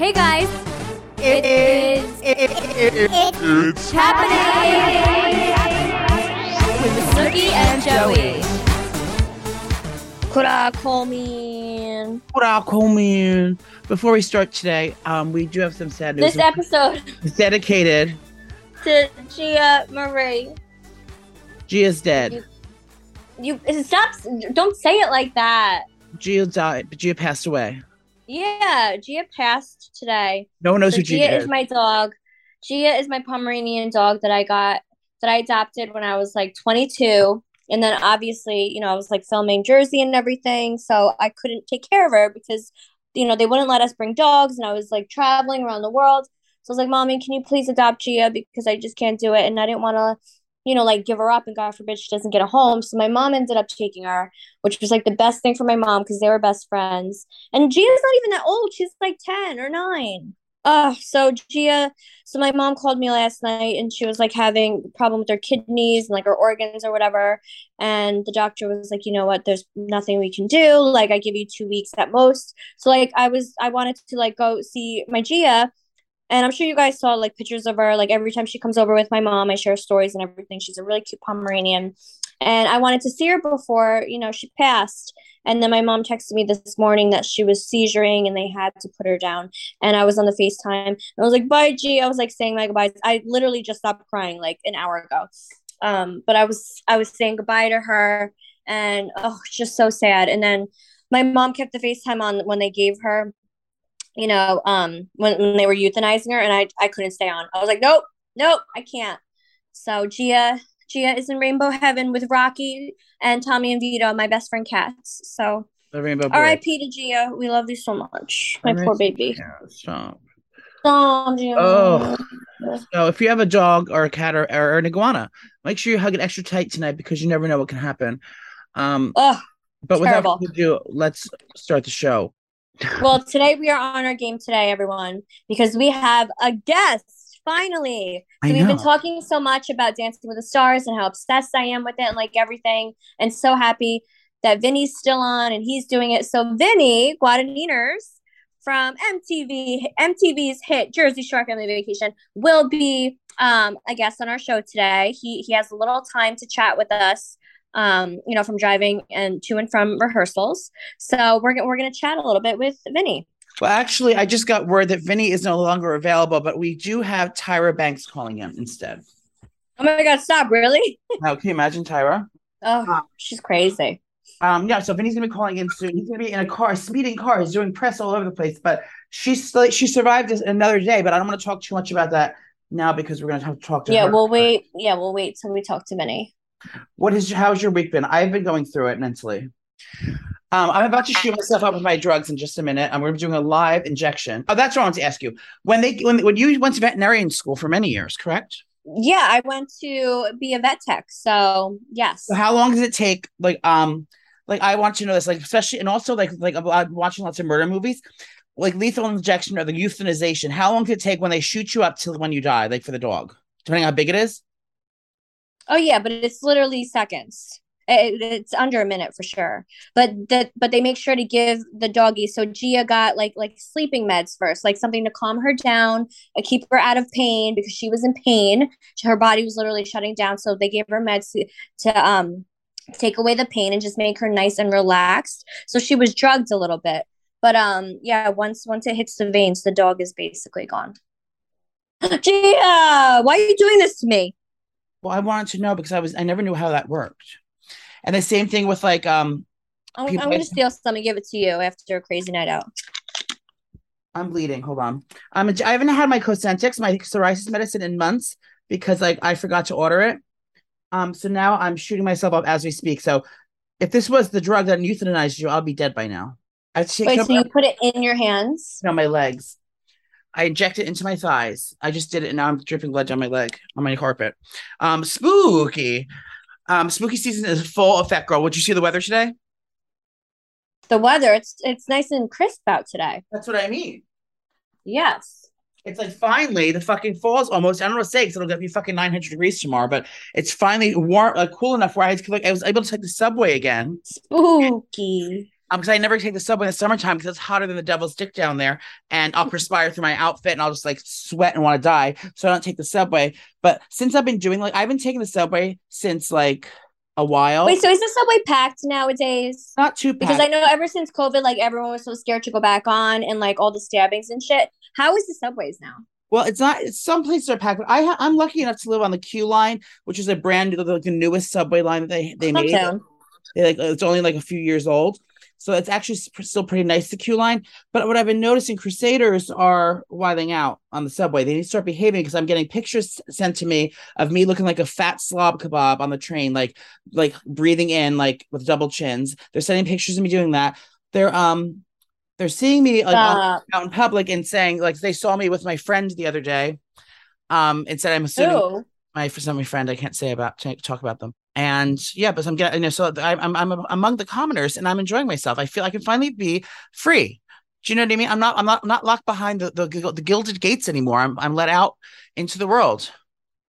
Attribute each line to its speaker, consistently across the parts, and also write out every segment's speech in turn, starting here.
Speaker 1: Hey guys, it is
Speaker 2: It's
Speaker 1: happening with Snooki and Joey.
Speaker 3: Could I call Kura Coleman.
Speaker 2: What up, Coleman? Before we start today, um, we do have some sad news.
Speaker 3: This episode
Speaker 2: It's dedicated.
Speaker 3: to Gia Marie.
Speaker 2: Gia's dead.
Speaker 3: You stop. Don't say it like that.
Speaker 2: Gia died, but Gia passed away.
Speaker 3: Yeah, Gia passed today.
Speaker 2: No one knows
Speaker 3: So
Speaker 2: who
Speaker 3: Gia
Speaker 2: Gia
Speaker 3: is my dog. Gia is my Pomeranian dog that I got that I adopted when I was like 22. And then obviously, you know, I was like filming Jersey and everything, so I couldn't take care of her because you know, they wouldn't let us bring dogs and I was like traveling around the world. So I was like, "Mommy, can you please adopt Gia because I just can't do it." And I didn't want to you know, like give her up and God forbid she doesn't get a home. So my mom ended up taking her, which was like the best thing for my mom because they were best friends. And Gia's not even that old. She's like 10 or 9. Uh, so Gia, so my mom called me last night and she was like having a problem with her kidneys and like her organs or whatever. And the doctor was like, you know what, there's nothing we can do. Like I give you two weeks at most. So like I was I wanted to like go see my Gia. And I'm sure you guys saw like pictures of her. Like every time she comes over with my mom, I share stories and everything. She's a really cute Pomeranian. And I wanted to see her before, you know, she passed. And then my mom texted me this morning that she was seizuring and they had to put her down. And I was on the FaceTime and I was like, bye, G. I was like saying my goodbyes. I literally just stopped crying like an hour ago. Um, but I was I was saying goodbye to her and oh, just so sad. And then my mom kept the FaceTime on when they gave her, you know, um, when, when they were euthanizing her, and I I couldn't stay on. I was like, nope, nope, I can't. So Gia Gia is in rainbow heaven with Rocky and Tommy and Vito, my best friend cats. So
Speaker 2: The Rainbow Bridge.
Speaker 3: R.I.P. to Gia. We love you so much, my poor baby.
Speaker 2: Yeah, stop.
Speaker 3: Oh, Gia.
Speaker 2: Oh. So if you have a dog or a cat or, or an iguana, make sure you hug it extra tight tonight because you never know what can happen. Um,
Speaker 3: Oh,
Speaker 2: but without further ado, let's start the show.
Speaker 3: Well, today we are on our game today, everyone, because we have a guest finally. So we've been talking so much about Dancing with the Stars and how obsessed I am with it and like everything, and so happy that Vinny's still on and he's doing it. So Vinny Guadagnino's from MTV, MTV's hit Jersey Shore Family Vacation will be um, a guest on our show today. He he has a little time to chat with us. Um, you know, from driving and to and from rehearsals. So we're gonna we're gonna chat a little bit with Vinny.
Speaker 2: Well, actually, I just got word that Vinny is no longer available, but we do have Tyra Banks calling him instead.
Speaker 3: Oh my god, stop, really?
Speaker 2: Now, can you imagine Tyra?
Speaker 3: Oh, she's crazy.
Speaker 2: Um, yeah, so Vinny's gonna be calling in soon. He's gonna be in a car, speeding cars, doing press all over the place. But she's still, she survived another day. But I don't want to talk too much about that now because we're gonna have to talk to
Speaker 3: Yeah,
Speaker 2: her.
Speaker 3: we'll wait. Yeah, we'll wait till we talk to Vinny.
Speaker 2: What is how's your week been? I've been going through it mentally. Um, I'm about to shoot myself up with my drugs in just a minute. I'm going to be doing a live injection. Oh, that's what I want to ask you. When they when when you went to veterinarian school for many years, correct?
Speaker 3: Yeah, I went to be a vet tech. So yes.
Speaker 2: So how long does it take? Like, um, like I want to know this, like especially, and also like like I'm watching lots of murder movies, like lethal injection or the euthanization. How long does it take when they shoot you up till when you die, like for the dog, depending how big it is?
Speaker 3: Oh yeah, but it's literally seconds. It, it's under a minute for sure. But that but they make sure to give the doggy. So Gia got like like sleeping meds first, like something to calm her down, keep her out of pain because she was in pain. Her body was literally shutting down. So they gave her meds to, to um take away the pain and just make her nice and relaxed. So she was drugged a little bit. But um yeah, once once it hits the veins, the dog is basically gone. Gia, why are you doing this to me?
Speaker 2: Well, I wanted to know because I was I never knew how that worked. And the same thing with like um
Speaker 3: I'm, I'm gonna steal some and give it to you after a crazy night out.
Speaker 2: I'm bleeding. Hold on. Um, I haven't had my Cosentyx, my psoriasis medicine in months because like I forgot to order it. Um, so now I'm shooting myself up as we speak. So if this was the drug that euthanized you, I'll be dead by now. I
Speaker 3: Wait, so you put it in your hands?
Speaker 2: No, my legs. I inject it into my thighs. I just did it, and now I'm dripping blood down my leg on my carpet. Um, spooky. Um, spooky season is full effect, girl. Would you see the weather today?
Speaker 3: The weather, it's it's nice and crisp out today.
Speaker 2: That's what I mean.
Speaker 3: Yes.
Speaker 2: It's like finally the fucking fall's almost. I don't know what to say because it'll get be fucking 900 degrees tomorrow, but it's finally warm, uh, cool enough where I, was, like, I was able to take the subway again.
Speaker 3: Spooky.
Speaker 2: Um, because I never take the subway in the summertime because it's hotter than the devil's dick down there, and I'll perspire through my outfit and I'll just like sweat and want to die. So I don't take the subway. But since I've been doing like I've been taking the subway since like a while.
Speaker 3: Wait, so is the subway packed nowadays?
Speaker 2: not too
Speaker 3: Because. I know ever since COVID, like everyone was so scared to go back on and like all the stabbings and shit. How is the subways now?
Speaker 2: Well, it's not. It's some places are packed. But I ha- I'm lucky enough to live on the Q line, which is a brand new, like the newest subway line that they they made. They like it's only like a few years old, so it's actually still pretty nice. The Q line, but what I've been noticing, Crusaders are wilding out on the subway. They need to start behaving because I'm getting pictures sent to me of me looking like a fat slob kebab on the train, like like breathing in like with double chins. They're sending pictures of me doing that. They're um they're seeing me like
Speaker 3: Stop.
Speaker 2: out in public and saying like they saw me with my friend the other day. Um, and said I'm assuming my for some my friend I can't say about talk about them. And yeah, but I'm getting you know so I, I'm I'm among the commoners and I'm enjoying myself. I feel I can finally be free. Do you know what I mean? I'm not I'm not I'm not locked behind the the, the gilded gates anymore. I'm I'm let out into the world.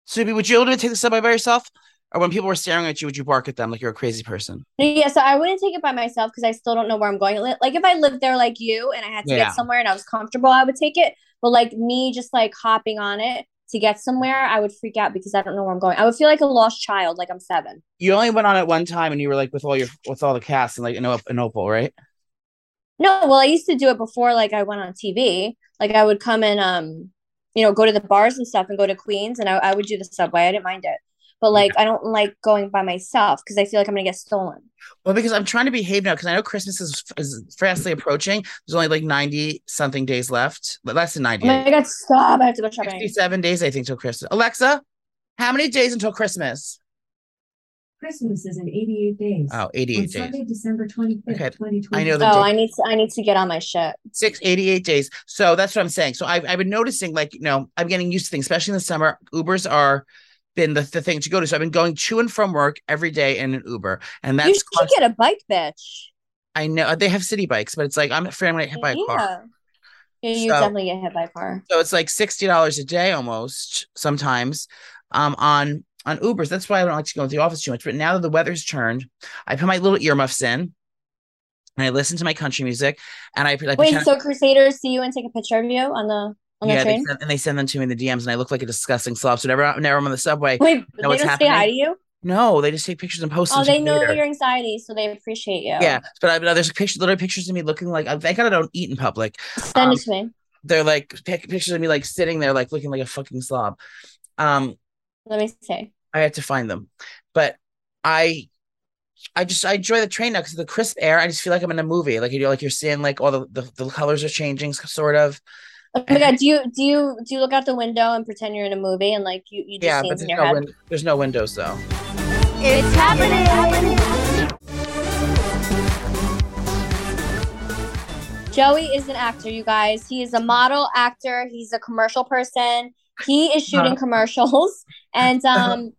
Speaker 2: Subi, would you able to take the subway by yourself? Or when people were staring at you, would you bark at them like you're a crazy person?
Speaker 3: Yeah, so I wouldn't take it by myself because I still don't know where I'm going. Like if I lived there like you and I had to
Speaker 2: Yeah.
Speaker 3: get somewhere and I was comfortable, I would take it. But like me just like hopping on it to get somewhere, I would freak out because I don't know where I'm going. I would feel like a lost child, like I'm seven.
Speaker 2: You only went on it one time and you were like with all your with all the cast and like an, op- an opal, right?
Speaker 3: No, well, I used to do it before like I went on TV. Like I would come and um, you know, go to the bars and stuff and go to Queens and I, I would do the subway. I didn't mind it. But like I don't like going by myself because I feel like I'm gonna get stolen.
Speaker 2: Well, because I'm trying to behave now because I know Christmas is, is fastly approaching. There's only like 90 something days left, but less than 90.
Speaker 3: Oh my god, stop. I have to go shopping.
Speaker 2: 67 days, I think, till Christmas. Alexa, how many days until Christmas?
Speaker 4: Christmas is in 88 days.
Speaker 2: Oh,
Speaker 4: On
Speaker 2: 88 days.
Speaker 4: Sunday, December 25th,
Speaker 2: Okay,
Speaker 4: 2020.
Speaker 2: I know the
Speaker 3: Oh,
Speaker 2: date.
Speaker 3: I need to I need to get on my shit.
Speaker 2: Six, 88 days. So that's what I'm saying. So I've, I've been noticing, like, you know, I'm getting used to things, especially in the summer. Ubers are been the, the thing to go to. So I've been going to and from work every day in an Uber. And that's you
Speaker 3: should
Speaker 2: cost-
Speaker 3: get a bike, bitch.
Speaker 2: I know they have city bikes, but it's like, I'm afraid I'm get hit by a car.
Speaker 3: Yeah. You
Speaker 2: So-
Speaker 3: definitely get hit by a car.
Speaker 2: So it's like sixty dollars a day almost sometimes um on on Ubers. That's why I don't like to go into the office too much. But now that the weather's turned, I put my little earmuffs in and I listen to my country music and I like
Speaker 3: Wait, so Crusaders see you and take a picture of you on the on the
Speaker 2: yeah, they send, and they send them to me in the DMs and I look like a disgusting slob. So whenever, whenever I'm on the subway,
Speaker 3: Wait,
Speaker 2: know
Speaker 3: they
Speaker 2: what's
Speaker 3: don't say hi to you?
Speaker 2: no, they just take pictures and post.
Speaker 3: Oh, they know
Speaker 2: later.
Speaker 3: your anxiety, so they appreciate you.
Speaker 2: Yeah, but I, but there's pictures, little pictures of me looking like I think I don't eat in public.
Speaker 3: Send
Speaker 2: Um,
Speaker 3: it to me.
Speaker 2: They're like pic- pictures of me like sitting there, like looking like a fucking slob. Um,
Speaker 3: Let me see.
Speaker 2: I had to find them. But I I just I enjoy the train now because of the crisp air. I just feel like I'm in a movie. Like you know, like you're seeing like all the, the, the colors are changing, sort of.
Speaker 3: Oh my god, do you do you do you look out the window and pretend you're in a movie and like you you do
Speaker 2: Yeah, but
Speaker 3: scenes in
Speaker 2: there's
Speaker 3: your
Speaker 2: no,
Speaker 3: head?
Speaker 2: win- there's no windows though.
Speaker 1: It's happening.
Speaker 3: Joey is an actor, you guys. He is a model actor. He's a commercial person. He is shooting
Speaker 2: Uh-huh.
Speaker 3: commercials, and um,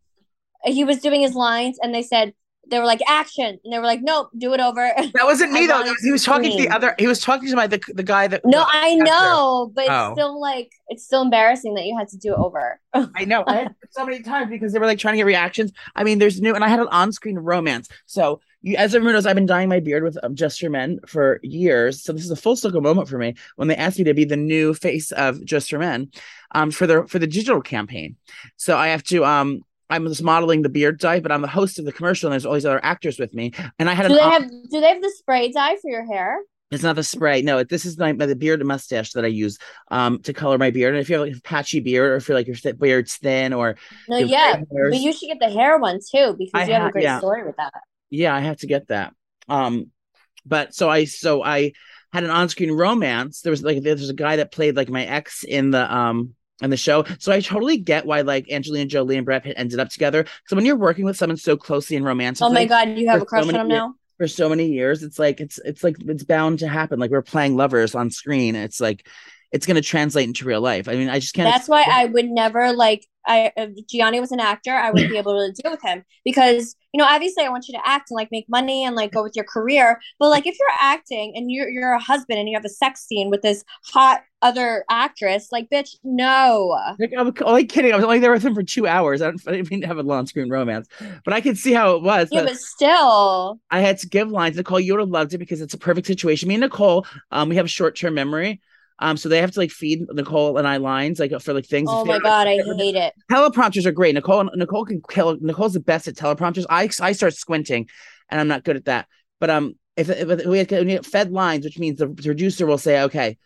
Speaker 3: he was doing his lines, and they said they were like action, and they were like, nope, do it over.
Speaker 2: That wasn't me though.
Speaker 3: wanted
Speaker 2: He was talking to the other. He was talking to my the, the guy that.
Speaker 3: no, I know, but it's
Speaker 2: Oh.
Speaker 3: still like it's still embarrassing that you had to do it over.
Speaker 2: I know. I had so many times because they were like trying to get reactions. I mean, there's new, and I had an on-screen romance. So you, as everyone knows, I've been dyeing my beard with um, Just for Men for years. So this is a full circle moment for me when they asked me to be the new face of Just for Men, um, for the for the digital campaign. So I have to um. I'm just modeling the beard dye, but I'm the host of the commercial, and there's all these other actors with me. And I had
Speaker 3: Do
Speaker 2: an
Speaker 3: they have do they have the spray dye for your hair?
Speaker 2: it's not the spray. No, this is my, my the beard and mustache that I use um to color my beard. And if you have like a patchy beard, or if you're like your th- beard's thin, or
Speaker 3: No, yeah,
Speaker 2: hairs-
Speaker 3: but you should get the hair one too because
Speaker 2: I
Speaker 3: you have
Speaker 2: ha-
Speaker 3: a great
Speaker 2: yeah.
Speaker 3: story with that.
Speaker 2: yeah, I have to get that. Um, but so I so I had an on-screen romance. There was like there's a guy that played like my ex in the um in the show. So I totally get why like Angelina Jolie and Brad Pitt ended up together. So when you're working with someone so closely and romantically
Speaker 3: Oh my god, you have a crush
Speaker 2: so
Speaker 3: on him
Speaker 2: years-
Speaker 3: now?
Speaker 2: for so many years, it's like it's it's like it's bound to happen. Like we're playing lovers on screen. It's like it's gonna translate into real life. I mean, I just can't
Speaker 3: That's why I would never like I if Gianni was an actor, I wouldn't be able to deal with him because you know obviously I want you to act and like make money and like go with your career, but like if you're acting and you're you're a husband and you have a sex scene with this hot other actress, like bitch, no.
Speaker 2: Like, I'm only kidding. I was only there with him for two hours. I, I didn't mean to have a long screen romance, but I could see how it was.
Speaker 3: Yeah,
Speaker 2: but
Speaker 3: but still,
Speaker 2: I had to give lines. Nicole, you would have loved it because it's a perfect situation. Me and Nicole, um, we have short term memory. Um, so they have to like feed Nicole and I lines like for like things.
Speaker 3: oh my god, I hate it.
Speaker 2: teleprompters are great. Nicole Nicole can kill. Nicole's the best at teleprompters. I I start squinting, and I'm not good at that. But um, if, if we had fed lines, which means the producer will say, okay,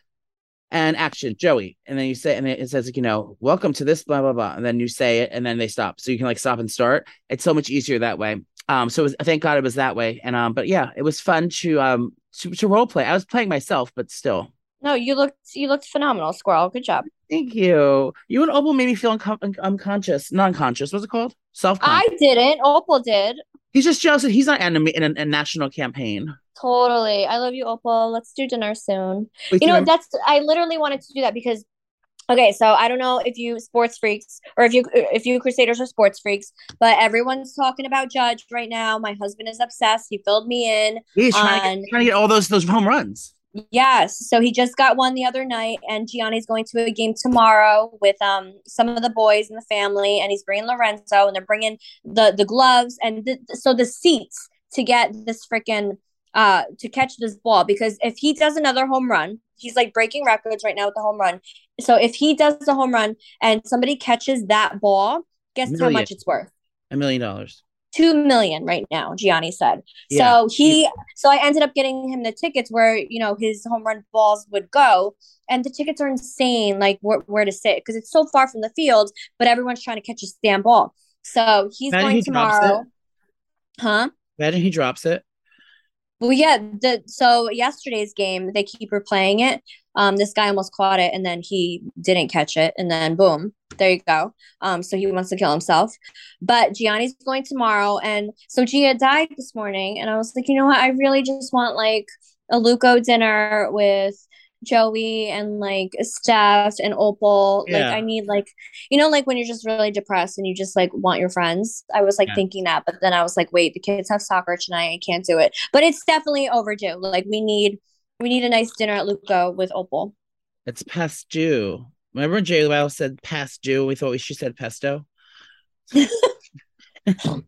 Speaker 2: and action, Joey, and then you say, and it says, like, you know, welcome to this blah blah blah, and then you say it, and then they stop, so you can like stop and start. It's so much easier that way. Um, so it was, thank God it was that way, and um, but yeah, it was fun to um to, to role play. I was playing myself, but still.
Speaker 3: No, you looked you looked phenomenal, Squirrel. Good job.
Speaker 2: Thank you. You and Opal made me feel un- unconscious, non-conscious. What's it called? Self.
Speaker 3: I didn't. Opal did.
Speaker 2: He's just jealous that he's not in a, in a, a national campaign.
Speaker 3: Totally. I love you, Opal. Let's do dinner soon.
Speaker 2: Wait,
Speaker 3: You know,
Speaker 2: remember-
Speaker 3: that's I literally wanted to do that because okay, so I don't know if you sports freaks or if you if you crusaders are sports freaks, but everyone's talking about Judge right now. My husband is obsessed. He filled me in.
Speaker 2: he's trying, to get, trying to get all those those home runs.
Speaker 3: Yes. So he just got one the other night, and Gianni's going to a game tomorrow with um some of the boys in the family, and he's bringing Lorenzo, and they're bringing the the gloves and the, so the seats to get this freaking uh to catch this ball because if he does another home run, he's like breaking records right now with the home run. So if he does the home run and somebody catches that ball, guess how much it's worth?
Speaker 2: A million dollars.
Speaker 3: Two million right now gianni said.
Speaker 2: Yeah.
Speaker 3: so he so i ended up getting him the tickets where you know his home run balls would go. And the tickets are insane like where, where to sit because it's so far from the field but everyone's trying to catch a stand ball. So he's
Speaker 2: Imagine
Speaker 3: going
Speaker 2: he
Speaker 3: tomorrow. Huh?
Speaker 2: Imagine he drops it.
Speaker 3: well yeah the so yesterday's game they keep replaying it. Um this guy almost caught it and then he didn't catch it and then boom there you go. Um so he wants to kill himself. But gianni's going tomorrow and so gia died this morning and i was like you know what? I really just want like a luco dinner with joey and like steph and opal. Like i need like you know like when you're just really depressed and you just like want your friends? I was like
Speaker 2: Yeah.
Speaker 3: thinking that but then i was like wait the kids have soccer tonight. I can't do it. But it's definitely overdue. Like we need we need a nice dinner at luco with opal.
Speaker 2: It's past due. Remember when JWoww said past due? We thought she said pesto.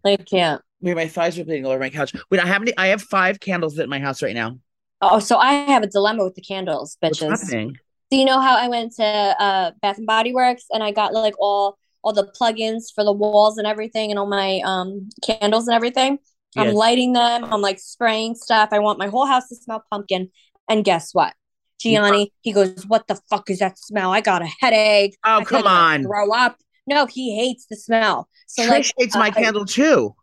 Speaker 3: i can't
Speaker 2: Wait, my thighs are bleeding all over my couch. Wait, I have any, I have five candles in my house right now.
Speaker 3: oh so i have a dilemma with the candles bitches? Do you know how I went to uh Bath and Body Works and I got like all all the plugins for the walls and everything and all my um candles and everything? I'm lighting them. I'm like spraying stuff. I want my whole house to smell pumpkin. And guess what? Gianni, he goes, "What the fuck is that smell? I got a headache.
Speaker 2: Oh,
Speaker 3: I
Speaker 2: come
Speaker 3: like
Speaker 2: on.
Speaker 3: Throw up." No, he hates the smell. So like
Speaker 2: Trish hates my
Speaker 3: uh,
Speaker 2: candle too.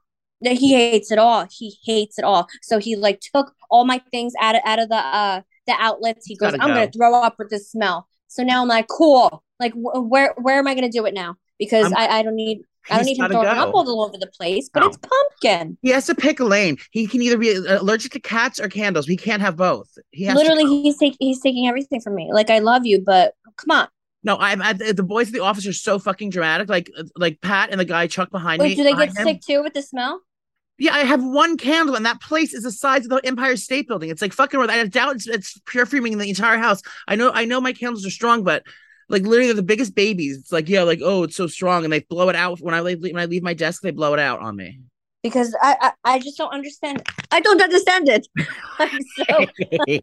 Speaker 3: he hates it all. He hates it all. So he like took all my things out of out of the uh the outlets. He goes,
Speaker 2: Gotta
Speaker 3: I'm
Speaker 2: go.
Speaker 3: gonna throw up with this smell. So now I'm like, cool. Like wh- where where am I gonna do it now? Because
Speaker 2: I'm-
Speaker 3: I I don't need I don't need him
Speaker 2: go.
Speaker 3: up all over the place. But
Speaker 2: No.
Speaker 3: it's pumpkin.
Speaker 2: He has to pick a lane. He can either be allergic to cats or candles. He can't have both. He
Speaker 3: Literally, he's taking he's taking everything from me. Like I love you, but come on.
Speaker 2: no, I'm at the, the boys at the office are so fucking dramatic. Like like Pat and the guy Chuck behind me.
Speaker 3: Wait, do they get
Speaker 2: him.
Speaker 3: sick too with the smell?
Speaker 2: Yeah, I have one candle, and that place is the size of the Empire State Building. It's like fucking. I doubt it's, it's perfuming the entire house. I know, I know, my candles are strong, but like literally, they're the biggest babies. It's like, yeah, like oh, it's so strong, and they blow it out when I leave, when I leave my desk. They blow it out on me.
Speaker 3: Because I I, I just don't understand. I don't understand it. I'm so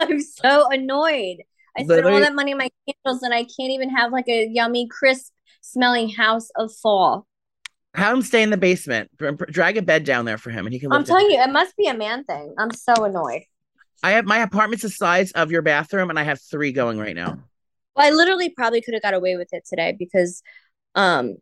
Speaker 3: I'm so annoyed. I spent all that money on my candles and I can't even have like a yummy, crisp smelling house of fall.
Speaker 2: Have him stay in the basement. Drag a bed down there for him, and he can.
Speaker 3: I'm telling you, it must be a man thing. I'm so annoyed.
Speaker 2: I have my apartment's the size of your bathroom, and I have three going right now.
Speaker 3: Well, I literally probably could have got away with it today because, um,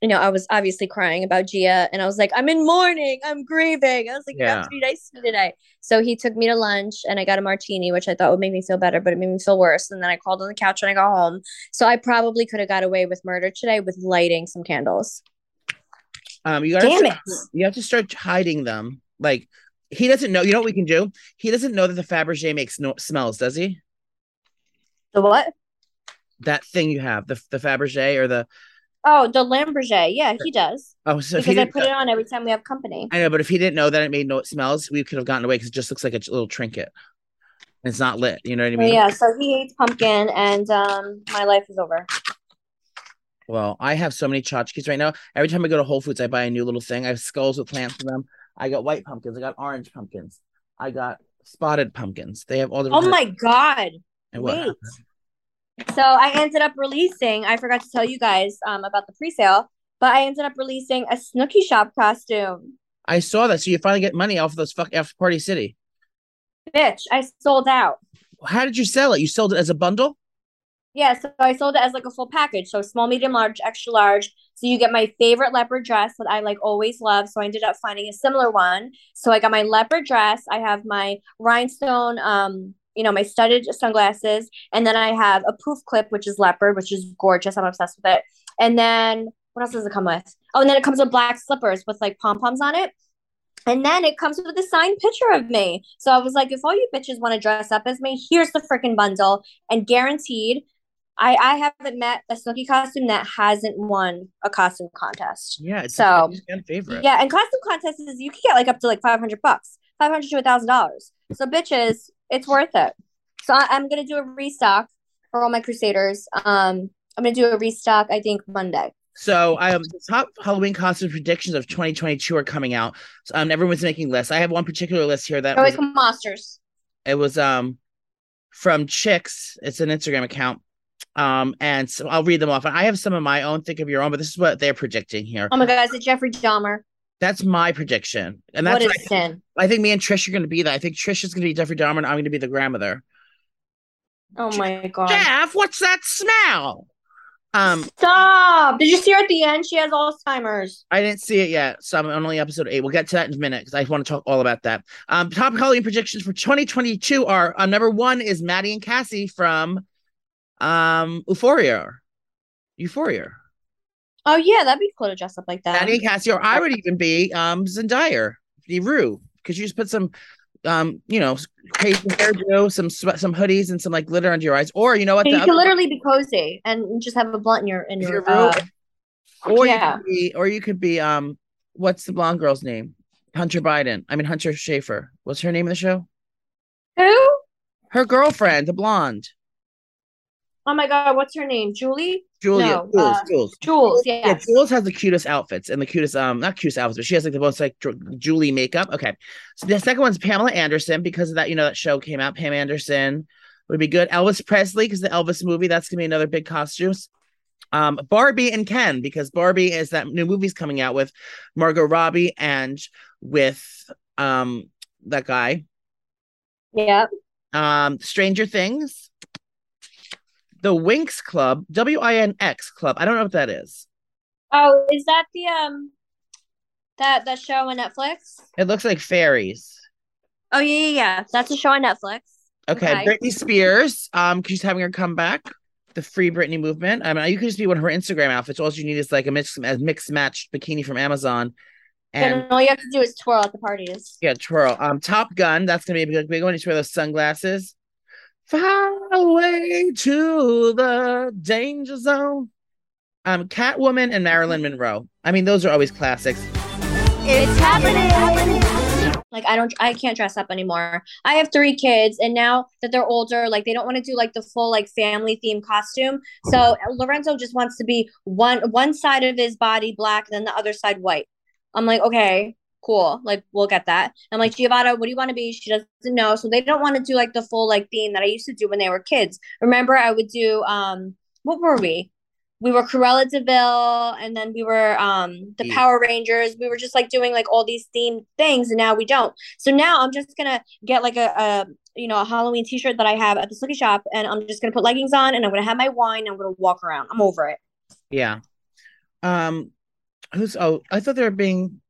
Speaker 3: you know, I was obviously crying about Gia and I was like, I'm in mourning, I'm grieving. I was like, you have to be nice to me today. So he took me to lunch and I got a martini, which I thought would make me feel better, but it made me feel worse. And then I crawled on the couch when I got home. So I probably could have got away with murder today with lighting some candles.
Speaker 2: Um, you gotta
Speaker 3: Damn
Speaker 2: start-
Speaker 3: it.
Speaker 2: You have to start hiding them. Like he doesn't know. You know what we can do? He doesn't know that the Fabergé makes no smells, does he?
Speaker 3: The what?
Speaker 2: That thing you have, the the Fabergé or the
Speaker 3: Oh, the Lamborghini. Yeah, he does.
Speaker 2: Oh, so
Speaker 3: because I put it on every time we have company.
Speaker 2: I know, but if he didn't know that it made no smells, we could have gotten away because it just looks like a little trinket. It's not lit. You know what I
Speaker 3: But
Speaker 2: mean?
Speaker 3: yeah, so he hates pumpkin, and um, my life is over.
Speaker 2: Well, I have so many tchotchkes right now. Every time I go to Whole Foods, I buy a new little thing. I have skulls with plants in them. I got white pumpkins. I got orange pumpkins. I got spotted pumpkins. They have all the.
Speaker 3: Oh my god!
Speaker 2: And what?
Speaker 3: So I ended up releasing. I forgot to tell you guys um about the pre-sale, but I ended up releasing a Snooki Shop costume.
Speaker 2: I saw that. So you finally get money off of those fuck after Party City.
Speaker 3: Bitch, I sold out.
Speaker 2: How did you sell it? You sold it as a bundle?
Speaker 3: Yeah, so I sold it as like a full package. So small, medium, large, extra large. So you get my favorite leopard dress that I like always love. So I ended up finding a similar one. So I got my leopard dress. I have my rhinestone, um, you know, my studded sunglasses, and then I have a poof clip, which is leopard, which is gorgeous. I'm obsessed with it. And then what else does it come with? Oh, and then it comes with black slippers with like pom poms on it. And then it comes with a signed picture of me. So I was like, if all you bitches want to dress up as me, here's the freaking bundle. And guaranteed, I, I haven't met a Snooki costume that hasn't won a costume contest.
Speaker 2: Yeah, it's
Speaker 3: So,
Speaker 2: a fan favorite.
Speaker 3: Yeah, and costume contests is you can get like up to like five hundred bucks, five hundred to a thousand dollars. So bitches, it's worth it. So I, I'm gonna do a restock for all my Crusaders. Um, I'm gonna do a restock. I think Monday.
Speaker 2: So I have the top Halloween costume predictions of 2022 are coming out. So, um, everyone's making lists. I have one particular list here that
Speaker 3: Oh,
Speaker 2: was,
Speaker 3: monsters.
Speaker 2: it was um from Chicks. It's an Instagram account. Um, and so I'll read them off. And I have some of my own. Think of your own, but this is what they're predicting here.
Speaker 3: Oh my god, is it Jeffrey Dahmer?
Speaker 2: That's my prediction, and that's
Speaker 3: what is
Speaker 2: what I,
Speaker 3: sin?
Speaker 2: I think. Me and Trish are going to be that. I think Trish is going to be Jeffrey Dahmer, and I'm going to be the grandmother.
Speaker 3: Oh my god!
Speaker 2: Jeff, what's that smell? Um,
Speaker 3: Stop! Did you see her at the end? She has Alzheimer's.
Speaker 2: I didn't see it yet, so I'm on only episode eight. We'll get to that in a minute because I want to talk all about that. Um, top Halloween predictions for 2022 are uh, number one is Maddie and Cassie from um Euphoria. Euphoria.
Speaker 3: Oh yeah, that'd be cool to dress up like that.
Speaker 2: And Cassie, or I would even be um Zendaya, the Rue, because you just put some um you know crazy hairdo, some some hoodies, and some like glitter under your eyes, or you know what?
Speaker 3: you can literally be cozy and just have a blunt in your in your.
Speaker 2: you're
Speaker 3: Uh,
Speaker 2: or you
Speaker 3: yeah.
Speaker 2: could be, or you could be um what's the blonde girl's name? Hunter Biden. I mean Hunter Schafer. What's her name in the show?
Speaker 3: who?
Speaker 2: Her girlfriend, the blonde.
Speaker 3: Oh my god, what's her name? Julie?
Speaker 2: Julia.
Speaker 3: No,
Speaker 2: Jules,
Speaker 3: uh,
Speaker 2: Jules.
Speaker 3: Jules,
Speaker 2: Yeah. Jules has the cutest outfits and the cutest, um, not cutest outfits, but she has like the most like Julie makeup. Okay. So the second one's Pamela Anderson because of that, you know, that show came out. Pam Anderson would be good. Elvis Presley, because the Elvis movie, that's gonna be another big costumes. Um, Barbie and Ken, because Barbie is that new movie's coming out with Margot Robbie and with um that guy.
Speaker 3: Yeah.
Speaker 2: Um, Stranger Things. The Winx Club, W I N X Club. I don't know what that is.
Speaker 3: Oh, is that the um that that show on Netflix?
Speaker 2: It looks like fairies.
Speaker 3: Oh yeah, yeah, yeah. That's a show on Netflix.
Speaker 2: Okay,
Speaker 3: Okay.
Speaker 2: Britney Spears. Um, she's having her comeback. The Free Britney movement. I mean, you could just be one of her Instagram outfits. All you need is like a mixed, a mixed matched bikini from Amazon, and
Speaker 3: And all you have to do is twirl at the parties.
Speaker 2: yeah, twirl. Um, Top Gun. That's gonna be a big, big one. You wear those sunglasses. Far away to the danger zone. Um, Catwoman and Marilyn Monroe. I mean, those are always classics.
Speaker 1: It's happening.
Speaker 3: Like I don't I can't dress up anymore. I have three kids and now that they're older, like they don't want to do like the full like family theme costume. So Lorenzo just wants to be one one side of his body black and then the other side white. I'm like, okay, cool. Like we'll get that. I'm like, Giovanna, what do you want to be? She doesn't know. So they don't want to do like the full like theme that I used to do when they were kids. Remember I would do um what were we? We were Cruella de Vil and then we were um the
Speaker 2: Yeah.
Speaker 3: Power Rangers. We were just like doing like all these themed things and now we don't. So now I'm just gonna get like a, a you know a Halloween T-shirt that I have at the Snooki shop, and I'm just gonna put leggings on, and I'm gonna have my wine, and I'm gonna walk around. I'm over it.
Speaker 2: Yeah. Um, who's? Oh, I thought they were being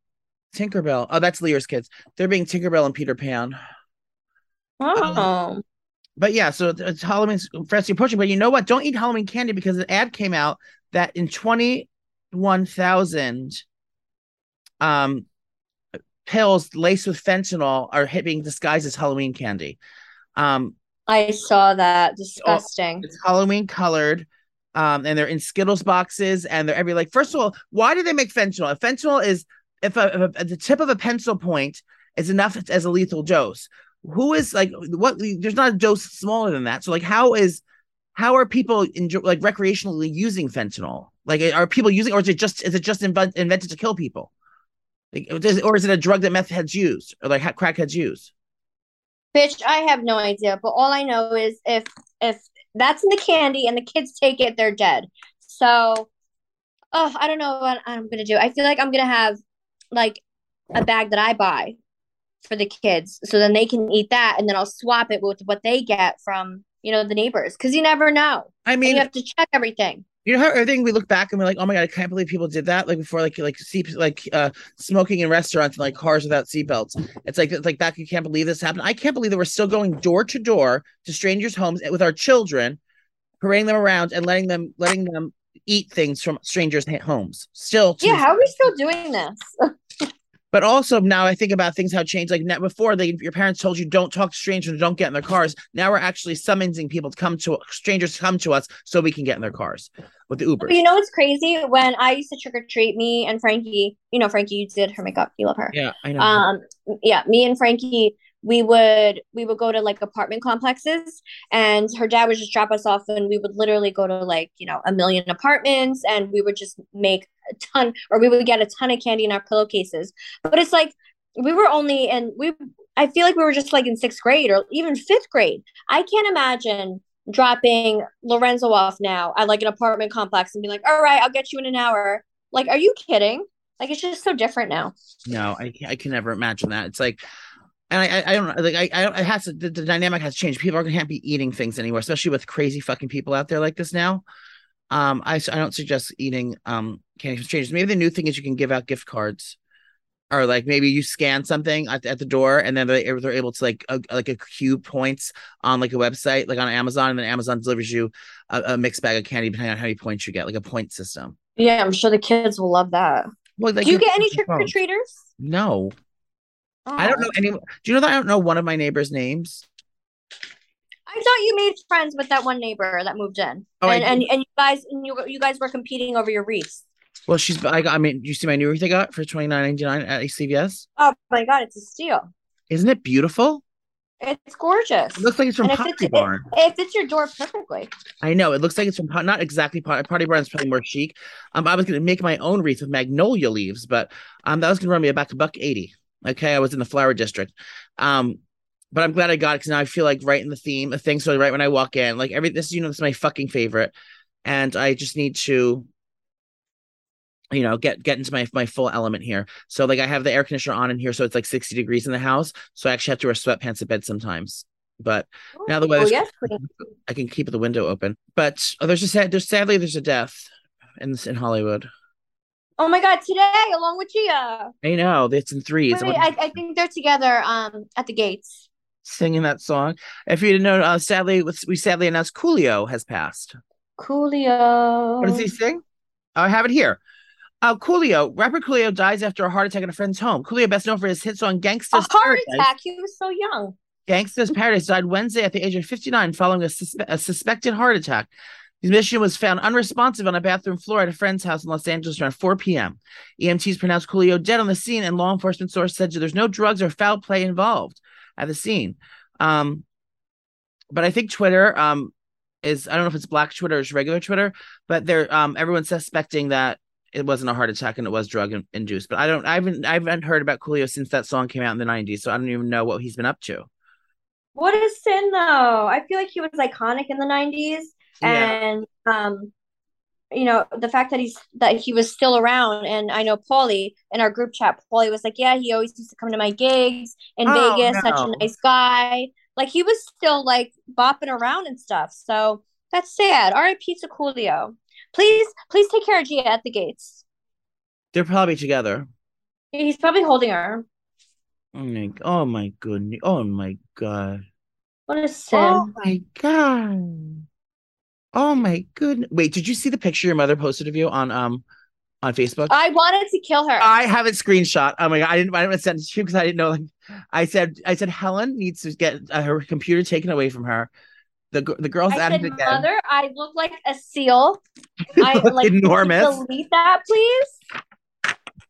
Speaker 2: Tinkerbell. Oh, that's Lear's kids. They're being Tinkerbell and Peter Pan.
Speaker 3: Oh,
Speaker 2: But yeah, so it's- Halloween's fast approaching. But you know what? Don't eat Halloween candy because an ad came out that in twenty one thousand um pills laced with fentanyl are hit being disguised as Halloween candy. Um,
Speaker 3: I saw that. Disgusting.
Speaker 2: it's Halloween colored. Um, and they're in Skittles boxes, and they're every like. First of all, why do they make fentanyl? If fentanyl is if, a, if a- the tip of a pencil point is enough as a lethal dose, who is like what? There's not a dose smaller than that. So like, how is how are people enjoy, like recreationally using fentanyl? Like, are people using, or is it just is it just invent, invented to kill people? Like, or is it a drug that meth heads use or like crack heads use?
Speaker 3: Bitch, I have no idea. But all I know is if if that's in the candy and the kids take it, they're dead. So, oh, I don't know what I'm gonna do. I feel like I'm gonna have like a bag that I buy for the kids, so then they can eat that, and then I'll swap it with what they get from you know the neighbors, because you never know.
Speaker 2: I
Speaker 3: And
Speaker 2: mean,
Speaker 3: you have to check everything.
Speaker 2: you know how everything we look back and we're like, oh my god, I can't believe people did that. Like before, like like seat like uh smoking in restaurants and like cars without seatbelts. It's like it's like back. You can't believe this happened. I can't believe that we're still going door to door to strangers' homes with our children, parading them around and letting them letting them eat things from strangers' homes. Still,
Speaker 3: Yeah, how are we still doing this?
Speaker 2: But also now I think about things how changed. Like net before, they your parents told you don't talk to strangers don't get in their cars. Now we're actually summoning people to come to strangers to come to us so we can get in their cars with the Uber.
Speaker 3: You know what's crazy? When I used to trick or treat, me and Frankie, you know, Frankie, you did her makeup. You love her.
Speaker 2: Yeah, I know.
Speaker 3: Um, yeah, me and Frankie, we would we would go to like apartment complexes, and her dad would just drop us off, and we would literally go to like you know a million apartments, and we would just make a ton, or we would get a ton of candy in our pillowcases. But it's like we were only and we. I feel like we were just like in sixth grade or even fifth grade. I can't imagine dropping Lorenzo off now at like an apartment complex and be like, "All right, I'll get you in an hour." Like, are you kidding? Like, it's just so different now.
Speaker 2: no, I I can never imagine that. It's like, and I I, don't know. Like I I don't. It has to. The, the dynamic has changed. People are gonna can't be eating things anymore, especially with crazy fucking people out there like this now. Um, I I don't suggest eating um candy from strangers. Maybe the new thing is you can give out gift cards. Or like maybe you scan something at, at the door and then they, they're able to like a, like accrue points on like a website like on Amazon and then Amazon delivers you a, a mixed bag of candy depending on how many points you get like a point system.
Speaker 3: Yeah, I'm sure the kids will love that.
Speaker 2: Well, like
Speaker 3: Do you get any trick or treaters?
Speaker 2: No, I don't
Speaker 3: Oh.
Speaker 2: know any. Do you know that I don't know one of my neighbors' names?
Speaker 3: I thought you made friends with that one neighbor that moved in,
Speaker 2: Oh,
Speaker 3: and, and and you guys and you you guys were competing over your wreaths.
Speaker 2: Well, she's. I got. I mean, you see my new wreath I got for twenty nine ninety nine at CVS.
Speaker 3: Oh my god, it's a steal!
Speaker 2: Isn't it beautiful?
Speaker 3: It's gorgeous.
Speaker 2: It looks like it's from
Speaker 3: and
Speaker 2: Pottery
Speaker 3: fits, it,
Speaker 2: Barn.
Speaker 3: it fits your door perfectly.
Speaker 2: I know it looks like it's from not exactly Pot- Pottery Barn. It's probably more chic. Um, I was gonna make my own wreath with magnolia leaves, but um, that was gonna run me about a buck eighty. Okay, I was in the flower district. Um, but I'm glad I got it because now I feel like right in the theme of things. So right when I walk in, like every this, you know, this is my fucking favorite, and I just need to, you know, get get into my my full element here. So like I have the air conditioner on in here, so it's like 60 degrees in the house. So I actually have to wear sweatpants to bed sometimes. But Now the
Speaker 3: oh yes.
Speaker 2: I can keep the window open. But oh, there's a sad, there's sadly there's a death in in Hollywood.
Speaker 3: Oh my god, today along with Gia.
Speaker 2: I know it's in threes.
Speaker 3: Wait, wait, I, I think they're together um at the gates.
Speaker 2: singing that song. If you didn't know, uh, sadly, we sadly announced Coolio has passed.
Speaker 3: Coolio.
Speaker 2: What does he sing? Oh, I have it here. Uh, Coolio, rapper Coolio dies after a heart attack at a friend's home. Coolio, best known for his hit song
Speaker 3: A
Speaker 2: "Gangsta's
Speaker 3: heart
Speaker 2: Paradise."
Speaker 3: attack. He was so young.
Speaker 2: Gangsta's Paradise died Wednesday at the age of 59 following a, suspe- a suspected heart attack. His mission was found unresponsive on a bathroom floor at a friend's house in Los Angeles around 4 p.m. EMTs pronounced Coolio dead on the scene, and law enforcement source said there's no drugs or foul play involved at the scene. Um, but I think Twitter um, is I don't know if it's Black Twitter or it's regular Twitter, but they're um, everyone's suspecting that it wasn't a heart attack and it was drug in- induced. But I don't I haven't I haven't heard about Coolio since that song came out in the 90s, so I don't even know what he's been up to.
Speaker 3: What is sin, though. I feel like he was iconic in the 90s. And, um, you know, the fact that he's that he was still around. And I know Paulie in our group chat, Paulie was like, Yeah, he always used to come to my gigs in
Speaker 2: Oh,
Speaker 3: Vegas, such a nice guy. Like he was still like bopping around and stuff. So that's sad. R.I.P. to Coolio. Please, please take care of Gia at the gates.
Speaker 2: They're probably together.
Speaker 3: He's probably holding her.
Speaker 2: Oh my, oh my goodness. Oh my god.
Speaker 3: What a sin.
Speaker 2: Oh my god. Oh my goodness. Wait, did you see the picture your mother posted of you on um on Facebook?
Speaker 3: I wanted to kill her.
Speaker 2: I have it screenshot. Oh my god, I didn't I didn't send it to you because I didn't know like I said I said Helen needs to get uh, her computer taken away from her The the girls
Speaker 3: I
Speaker 2: at
Speaker 3: said,
Speaker 2: it again.
Speaker 3: mother, I look like a seal. I like
Speaker 2: enormous.
Speaker 3: Delete that, please.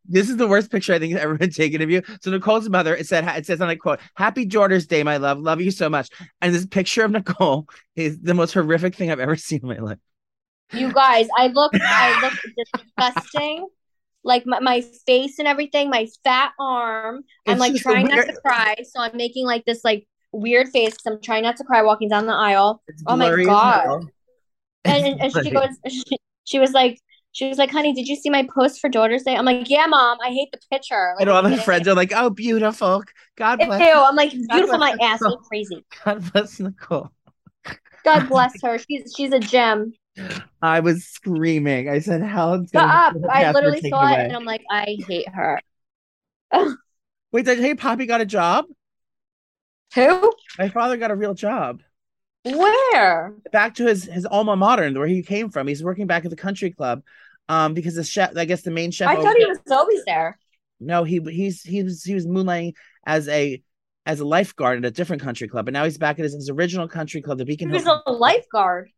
Speaker 2: This is the worst picture I think has ever been taken of you. So Nicole's mother, it said, it says on a quote, "Happy Daughter's Day, my love. Love you so much." And this picture of Nicole is the most horrific thing I've ever seen in my life.
Speaker 3: You guys, I look, I look disgusting. Like my, my face and everything, my fat arm. I'm like trying not to cry, so I'm making like this like weird face because I'm trying not to cry walking down the aisle.
Speaker 2: It's
Speaker 3: Oh my God. And, and, and she goes, she, she was like, she was like, honey, did you see my post for Daughter's Day? I'm like, yeah, mom. I hate the picture. Like,
Speaker 2: and all the friends
Speaker 3: it.
Speaker 2: are like, "Oh, beautiful. God
Speaker 3: Ew.
Speaker 2: bless.
Speaker 3: I'm like, beautiful. My ass
Speaker 2: Nicole.
Speaker 3: crazy.
Speaker 2: God bless Nicole."
Speaker 3: God bless her. She's she's a gem.
Speaker 2: I was screaming. I said, "Helen's
Speaker 3: Shut up. I literally saw it
Speaker 2: away."
Speaker 3: and I'm like, I hate her.
Speaker 2: Wait, did you Poppy got a job?
Speaker 3: Who?
Speaker 2: My father got a real job.
Speaker 3: Where?
Speaker 2: back to his his alma mater where he came from. He's working back at the country club, um, because the chef, I guess the main chef.
Speaker 3: I thought he was always there.
Speaker 2: no, he he's he was he was moonlighting as a as a lifeguard at a different country club, but now he's back at his, his original country club, the Beacon.
Speaker 3: He was
Speaker 2: Hill.
Speaker 3: a lifeguard.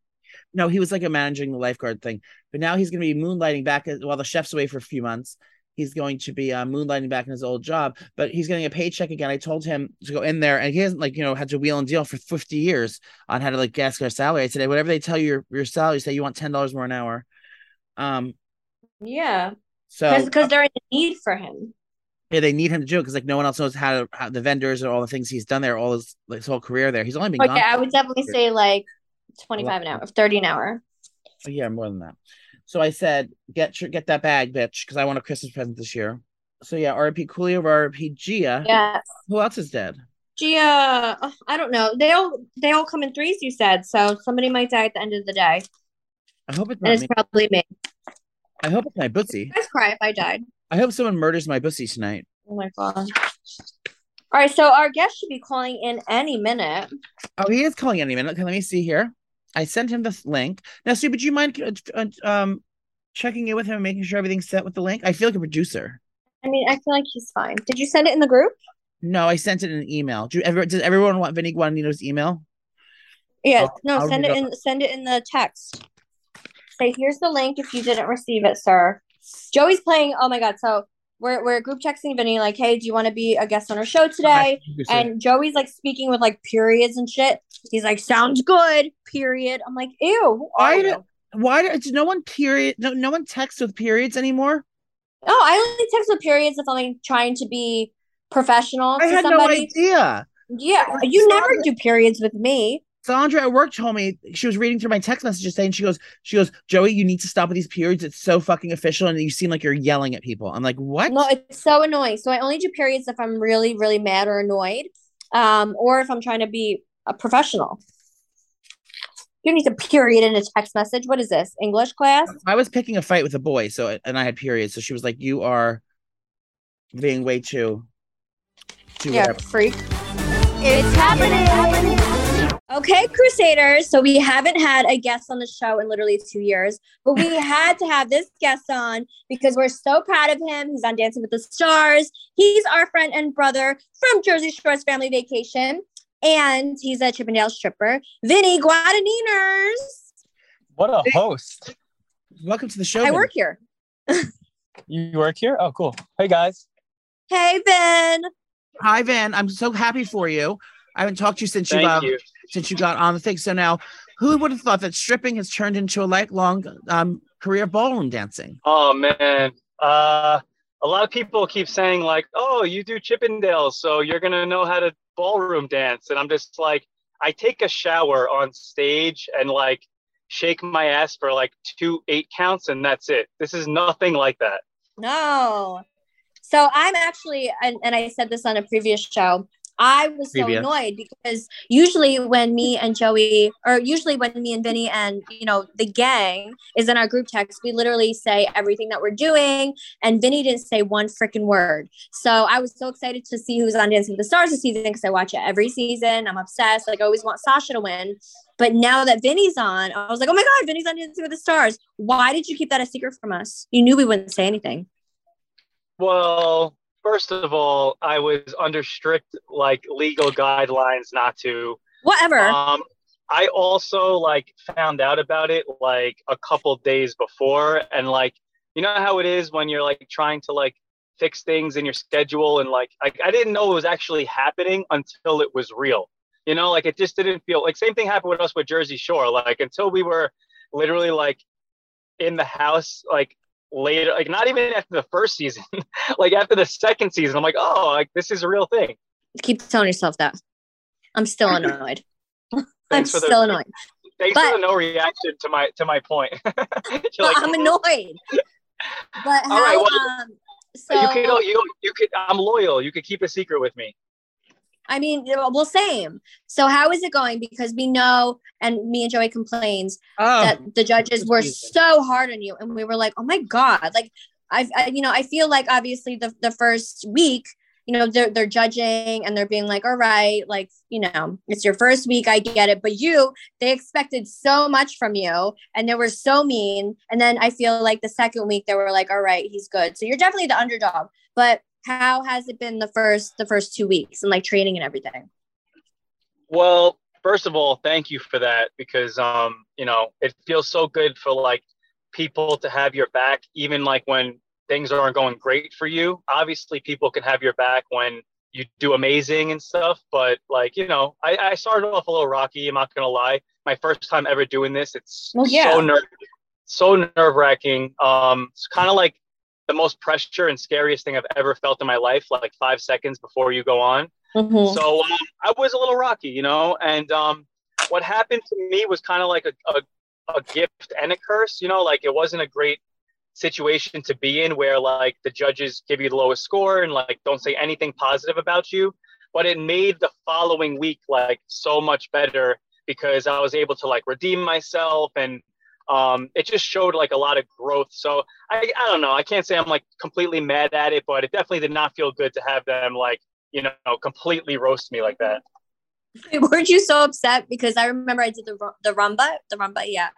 Speaker 2: No, he was like a managing the lifeguard thing, but now he's going to be moonlighting back at, while the chef's away for a few months. He's going to be uh, moonlighting back in his old job, but he's getting a paycheck again. I told him to go in there, and he hasn't like you know had to wheel and deal for fifty years on how to like ask our salary. I said, whatever they tell you your, your salary, say you want ten dollars more an hour. Um,
Speaker 3: Yeah.
Speaker 2: so
Speaker 3: Because they're in need for him.
Speaker 2: yeah, they need him to do it because like no one else knows how to how the vendors and all the things he's done there, all his like his whole career there. He's only been
Speaker 3: Okay. I would definitely say like 25 an hour, 30 an hour.
Speaker 2: Oh, yeah, more than that. So I said, get your get that bag, bitch, because I want a Christmas present this year. So yeah, RP Coolio, RP Gia.
Speaker 3: Yeah.
Speaker 2: Who else is dead?
Speaker 3: Gia, uh, I don't know. They all they all come in threes, you said. So somebody might die at the end of the day.
Speaker 2: I hope it's
Speaker 3: And
Speaker 2: not
Speaker 3: it's
Speaker 2: me.
Speaker 3: probably me.
Speaker 2: I hope it's my bussy.
Speaker 3: I'd cry if I died.
Speaker 2: I hope someone murders my bussy tonight.
Speaker 3: Oh my god. All right, so our guest should be calling in any minute.
Speaker 2: Oh, he is calling any minute. Okay, let me see here. I sent him the link. Now, Sue, would you mind uh, uh, um checking in with him and making sure everything's set with the link? I feel like a producer.
Speaker 3: I mean, I feel like he's fine. Did you send it in the group?
Speaker 2: No, I sent it in an email. Do you ever does everyone want Vinny Guadagnino's email?
Speaker 3: Yeah,
Speaker 2: I'll-
Speaker 3: no,
Speaker 2: I'll
Speaker 3: send it in send it in the text. Say, here's the link if you didn't receive it, sir. Joey's playing. Oh my god! So we're we're group texting Vinny like, hey, do you want to be a guest on our show today? And Joey's like speaking with like periods and shit. He's like, sounds good. Period. I'm like, ew.
Speaker 2: Why do- Why do- does no one period no no one texts with periods anymore?
Speaker 3: Oh, I only text with periods if I'm like, trying to be professional
Speaker 2: I
Speaker 3: to
Speaker 2: had no idea.
Speaker 3: Yeah, you never do periods with me.
Speaker 2: Sandra at work told me she was reading through my text messages saying she goes she goes Joey you need to stop with these periods it's so fucking official and you seem like you're yelling at people I'm like what
Speaker 3: No, it's so annoying. So I only do periods if I'm really, really mad or annoyed, um, or if I'm trying to be a professional. You need to period in a text message. What is this? English class?
Speaker 2: I was picking a fight with a boy so and I had periods so she was like you are being way too too
Speaker 3: Yeah,
Speaker 2: whatever."
Speaker 3: freak.
Speaker 1: It's happening.
Speaker 3: Okay, Crusaders. So we haven't had a guest on the show in literally two years, but we had to have this guest on because we're so proud of him. He's on Dancing with the Stars. He's our friend and brother from Jersey Shore's Family Vacation, and he's a Chippendale stripper, Vinny Guadagniners.
Speaker 5: What a host.
Speaker 2: welcome to the show
Speaker 3: I
Speaker 2: Vinny.
Speaker 3: work here.
Speaker 5: You work here? Oh, cool. Hey, guys.
Speaker 3: Hey, Vin.
Speaker 2: hi Van I'm so happy for you I haven't talked to you since you
Speaker 5: Thank
Speaker 2: uh,
Speaker 5: you.
Speaker 2: Since you got on the thing so now who would have thought that stripping has turned into a lifelong um career of ballroom dancing
Speaker 5: Oh, man. Uh, a lot of people keep saying, like, oh, you do Chippendales, so you're going to know how to ballroom dance. And I'm just like, I take a shower on stage and, like, shake my ass for like two eight counts, and that's it. This is nothing like that.
Speaker 3: No. So I'm actually, and, and I said this on a previous show. I was so annoyed because usually when me and Joey, or usually when me and Vinny and you know the gang is in our group text, we literally say everything that we're doing, and Vinny didn't say one freaking word. So I was so excited to see who's on Dancing with the Stars this season because I watch it every season. I'm obsessed. Like I always want Sasha to win. But now that Vinny's on, I was like, oh my god, Vinny's on Dancing with the Stars. Why did you keep that a secret from us? You knew we wouldn't say anything.
Speaker 5: Well, first of all, I was under strict like legal guidelines not to.
Speaker 3: Whatever.
Speaker 5: Um, I also like found out about it like a couple days before, and like you know how it is when you're like trying to like fix things in your schedule and like I, I didn't know it was actually happening until it was real you know like it just didn't feel like same thing happened with us with jersey shore like until we were literally like in the house like later like not even after the first season like after the second season i'm like oh like this is a real thing
Speaker 3: Keep telling yourself that. I'm still annoyed. I'm
Speaker 5: Thanks for the-
Speaker 3: still annoyed.
Speaker 5: thanks
Speaker 3: But-
Speaker 5: for no reaction to my to my point like,
Speaker 3: I'm annoyed. But how?
Speaker 5: All right, well,
Speaker 3: um, so
Speaker 5: you could you you could i'm loyal you could keep a secret with me
Speaker 3: I mean, well, same. So how is it going? Because we know, and me and Joey complains
Speaker 2: Oh,
Speaker 3: that the judges were so hard on you, and we were like, oh my god, like I've, I, you know, I feel like obviously the the first week, you know, they're they're judging and they're being like, all right, like you know, it's your first week, I get it, but you, they expected so much from you, and they were so mean, and then I feel like the second week they were like, all right, he's good, so you're definitely the underdog, but how has it been the first the first two weeks and like training and everything?
Speaker 5: Well, first of all, thank you for that because um, you know, it feels so good for like people to have your back even like when things aren't going great for you. Obviously, people can have your back when you do amazing and stuff, but like, you know, I, I started off a little rocky, I'm not gonna lie. My first time ever doing this, it's
Speaker 3: Well, yeah.
Speaker 5: so nerve so nerve wracking. Um, it's kind of like the most pressure and scariest thing I've ever felt in my life, like five seconds before you go on.
Speaker 3: Mhm.
Speaker 5: So um, I was a little rocky, you know, and um, what happened to me was kind of like a, a, a gift and a curse, you know, like it wasn't a great situation to be in where like the judges give you the lowest score and like don't say anything positive about you. But it made the following week like so much better because I was able to like redeem myself and um, it just showed like a lot of growth. So I, I don't know. I can't say I'm like completely mad at it, but it definitely did not feel good to have them like you know, completely roast me like that.
Speaker 3: Weren't you so upset because I remember I did the the rumba, the rumba, yeah,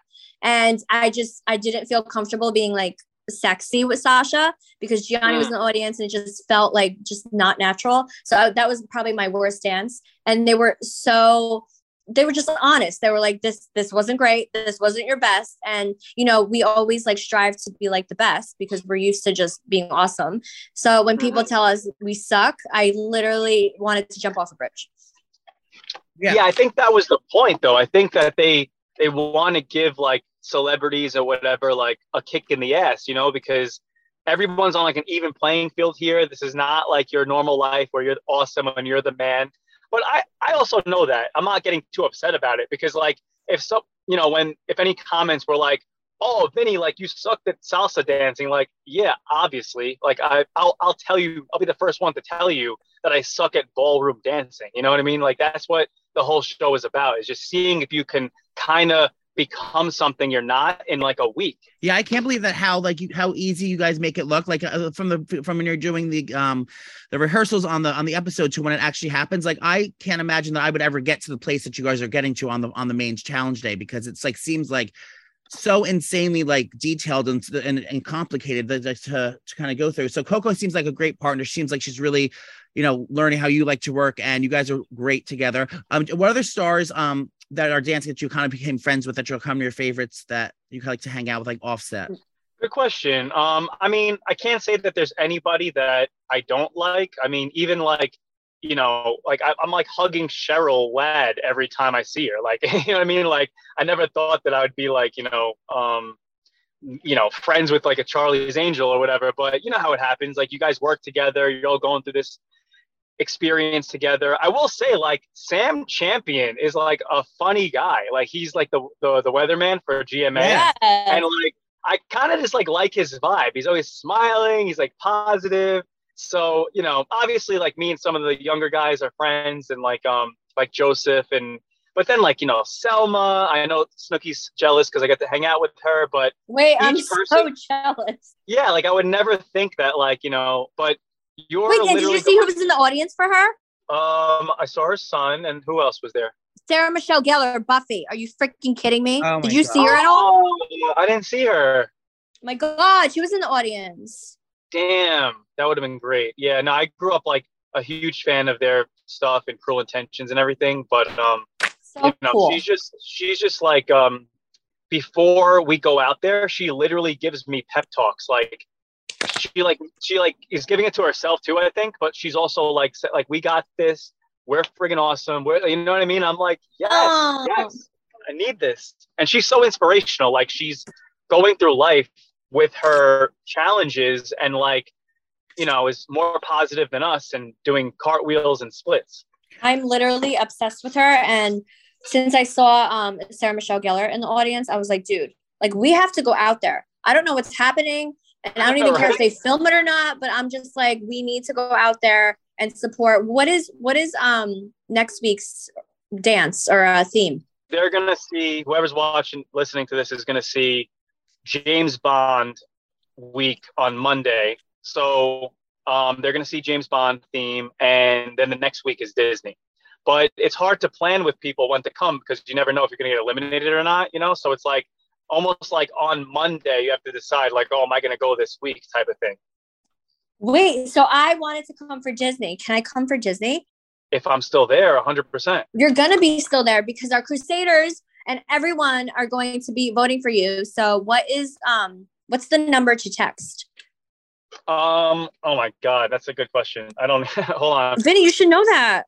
Speaker 3: and I just I didn't feel comfortable being like sexy with Sasha because Jionni was in the audience and it just felt like just not natural. So I, that was probably my worst dance, and they were so they were just honest. They were like, "This this wasn't great. This wasn't your best." And you know, we always like strive to be like the best because we're used to just being awesome. So when mm-hmm. people tell us we suck, I literally wanted to jump off a bridge.
Speaker 2: Yeah.
Speaker 5: Yeah. I think that was the point, though. I think that they they want to give like celebrities or whatever like a kick in the ass, you know, because everyone's on like an even playing field here. This is not like your normal life where you're awesome and you're the man. But I I also know that I'm not getting too upset about it because like if some you know when if any comments were like oh Vinny like you sucked at salsa dancing like yeah obviously. Like I I'll I'll tell you I'll be the first one to tell you that I suck at ballroom dancing. You know what I mean? Like that's what the whole show is about is just seeing if you can kind of become something you're not in like a week
Speaker 2: Yeah, I can't believe that how like you, how easy you guys make it look like uh, from the from when you're doing the um the rehearsals on the on the episode to when it actually happens. Like I can't imagine that I would ever get to the place that you guys are getting to on the on the main challenge day because it's like seems like so insanely like detailed and and, and complicated that, that to to kind of go through. So Koko seems like a great partner. She seems like she's really you know learning how you like to work and you guys are great together. Um, what other stars um that are dancing that you kind of became friends with that you'll come your favorites that you like to hang out with like Offset?
Speaker 5: Good question. Um, I mean, I can't say that there's anybody that I don't like. I mean, even like, you know, like I, I'm like hugging Cheryl Ladd every time I see her. Like, you know what I mean? Like, I never thought that I would be like, you know, um, you know, friends with like a Charlie's Angel or whatever. But you know how it happens. Like, you guys work together. You're all going through this experience together. I will say, like, Sam Champion is like a funny guy. Like, he's like the the, the weatherman for GMA
Speaker 2: Yeah.
Speaker 5: and like I kind of just like like his vibe. He's always smiling. He's like positive. So you know, obviously, like me and some of the younger guys are friends, and like um like Joseph and but then like you know Selma. I know Snooki's jealous because I get to hang out with her, but
Speaker 3: Wait, I'm
Speaker 5: Each
Speaker 3: so jealous.
Speaker 5: yeah, like I would never think that like you know, but you're
Speaker 3: Wait, and did you see who was in the audience for her?
Speaker 5: um I saw her son and who else was there?
Speaker 3: Sarah Michelle Gellar, Buffy. Are you freaking kidding me?
Speaker 2: Oh
Speaker 3: did you
Speaker 2: God.
Speaker 3: see her at all?
Speaker 5: Oh, I didn't see her.
Speaker 3: My God, she was in the audience.
Speaker 5: Damn, that would have been great. Yeah, no, I grew up like a huge fan of their stuff and Cruel Intentions and everything, but um,
Speaker 3: So
Speaker 5: you know,
Speaker 3: cool.
Speaker 5: she's just she's just like um before we go out there, she literally gives me pep talks. Like she like she like is giving it to herself too, I think, but she's also like like we got this. We're friggin' awesome. We're you know what I mean? I'm like, yes,
Speaker 3: Oh.
Speaker 5: yes, I need this. And she's so inspirational. Like she's going through life with her challenges and like, you know, is more positive than us and doing cartwheels and splits.
Speaker 3: I'm literally obsessed with her. And since I saw um, Sarah Michelle Gellar in the audience, I was like, dude, like we have to go out there. I don't know what's happening. And I don't even care if they film it or not, but I'm just like, we need to go out there and support. What is what is um next week's dance or uh, theme?
Speaker 5: they're gonna see whoever's watching listening to this is gonna see James Bond week on Monday. So um, they're gonna see James Bond theme, and then the next week is Disney. But it's hard to plan with people when to come because you never know if you're gonna get eliminated or not. You know, so it's like almost like on Monday you have to decide like, oh, am I gonna go this week type of thing.
Speaker 3: Wait, so I wanted to come for Disney. Can I come for Disney?
Speaker 5: If I'm still there, 100%.
Speaker 3: You're gonna be still there because our Crusaders and everyone are going to be voting for you. So what is um what's the number to text?
Speaker 5: Um, oh my God, that's a good question. I don't hold on.
Speaker 3: Vinny, you should know that.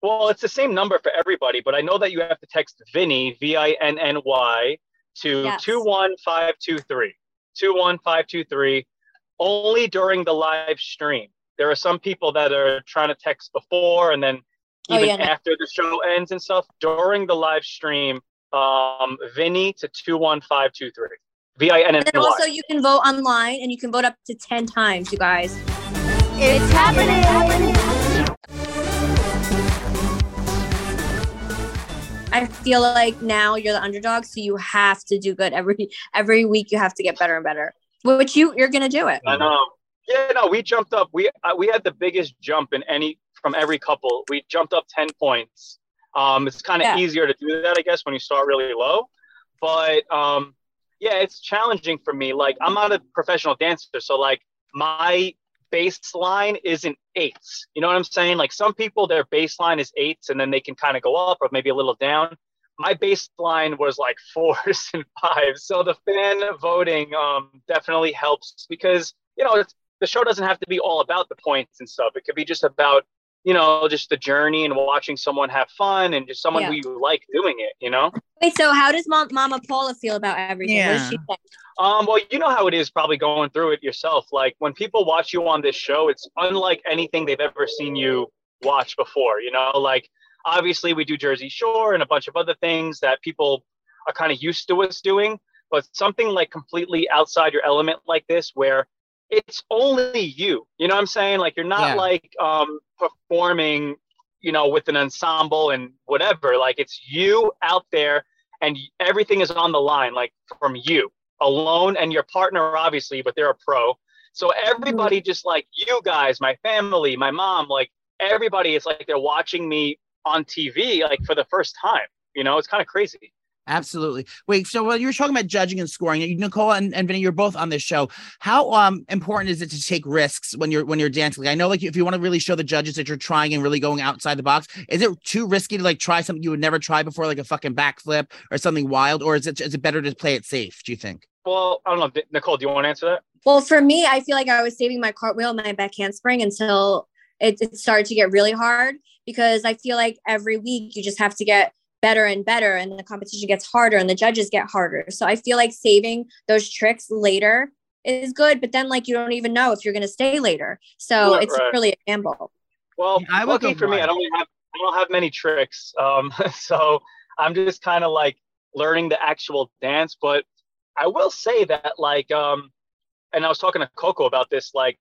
Speaker 5: Well, it's the same number for everybody, but I know that you have to text Vinny, V I N N Y, to
Speaker 3: Yes.
Speaker 5: 21523. 21523, only during the live stream. There are some people that are trying to text before and then
Speaker 3: Oh,
Speaker 5: even
Speaker 3: yeah, no.
Speaker 5: after the show ends and stuff. During the live stream, um, Vinny to 21523. V I N N
Speaker 3: And also you can vote online and you can vote up to 10 times, you guys.
Speaker 1: It's happening.
Speaker 3: I feel like now you're the underdog, so you have to do good every every week. You have to get better and better. Which you you're gonna do it.
Speaker 5: I know. Yeah, no, we jumped up. We uh, we had the biggest jump in any from every couple. We jumped up ten points. Um, it's kind of
Speaker 3: Yeah.
Speaker 5: easier to do that, I guess, when you start really low. But um, yeah, it's challenging for me. Like I'm not a professional dancer, so like my baseline isn't eights. You know what I'm saying? Like some people, their baseline is eights, and then they can kind of go up or maybe a little down. My baseline was like fours and fives. So the fan voting um, definitely helps because you know the show doesn't have to be all about the points and stuff. It could be just about you know just the journey and watching someone have fun and just someone
Speaker 3: Yeah.
Speaker 5: who you like doing it. You know.
Speaker 3: Wait, so how does Mom, Mama Paula feel about everything? What she
Speaker 2: Yeah.
Speaker 5: Um, well, you know how it is probably going through it yourself. Like when people watch you on this show, it's unlike anything they've ever seen you watch before. You know, like obviously we do Jersey Shore and a bunch of other things that people are kind of used to us doing, but something like completely outside your element like this where it's only you. You know what I'm saying? Like you're not
Speaker 2: Yeah.
Speaker 5: like um performing, you know, with an ensemble and whatever. Like it's you out there and everything is on the line, like from you alone and your partner, obviously, but they're a pro. So everybody, just like you guys, my family, my mom, like everybody, it's like they're watching me on TV, like for the first time. You know, it's kind of crazy.
Speaker 2: Absolutely. Wait, so while you were talking about judging and scoring, you Nicole and, and Vinny, you're both on this show. How um important is it to take risks when you're when you're dancing? Like, I know like if you want to really show the judges that you're trying and really going outside the box, is it too risky to like try something you would never try before, like a fucking backflip or something wild, or is it is it better to play it safe? Do you think?
Speaker 5: Well, I don't know, Nicole. Do you want to answer that?
Speaker 3: Well, for me, I feel like I was saving my cartwheel, my back handspring until it, it started to get really hard because I feel like every week you just have to get better and better and the competition gets harder and the judges get harder. So I feel like saving those tricks later is good, but then like you don't even know if you're going to stay later. So
Speaker 5: Right,
Speaker 3: it's
Speaker 5: right.
Speaker 3: really a gamble.
Speaker 5: Well,
Speaker 2: Yeah, I would
Speaker 5: lucky
Speaker 2: go
Speaker 5: for me, I don't really have I don't have many tricks. Um, so I'm just kind of like learning the actual dance. But I will say that like um, and I was talking to Koko about this. Like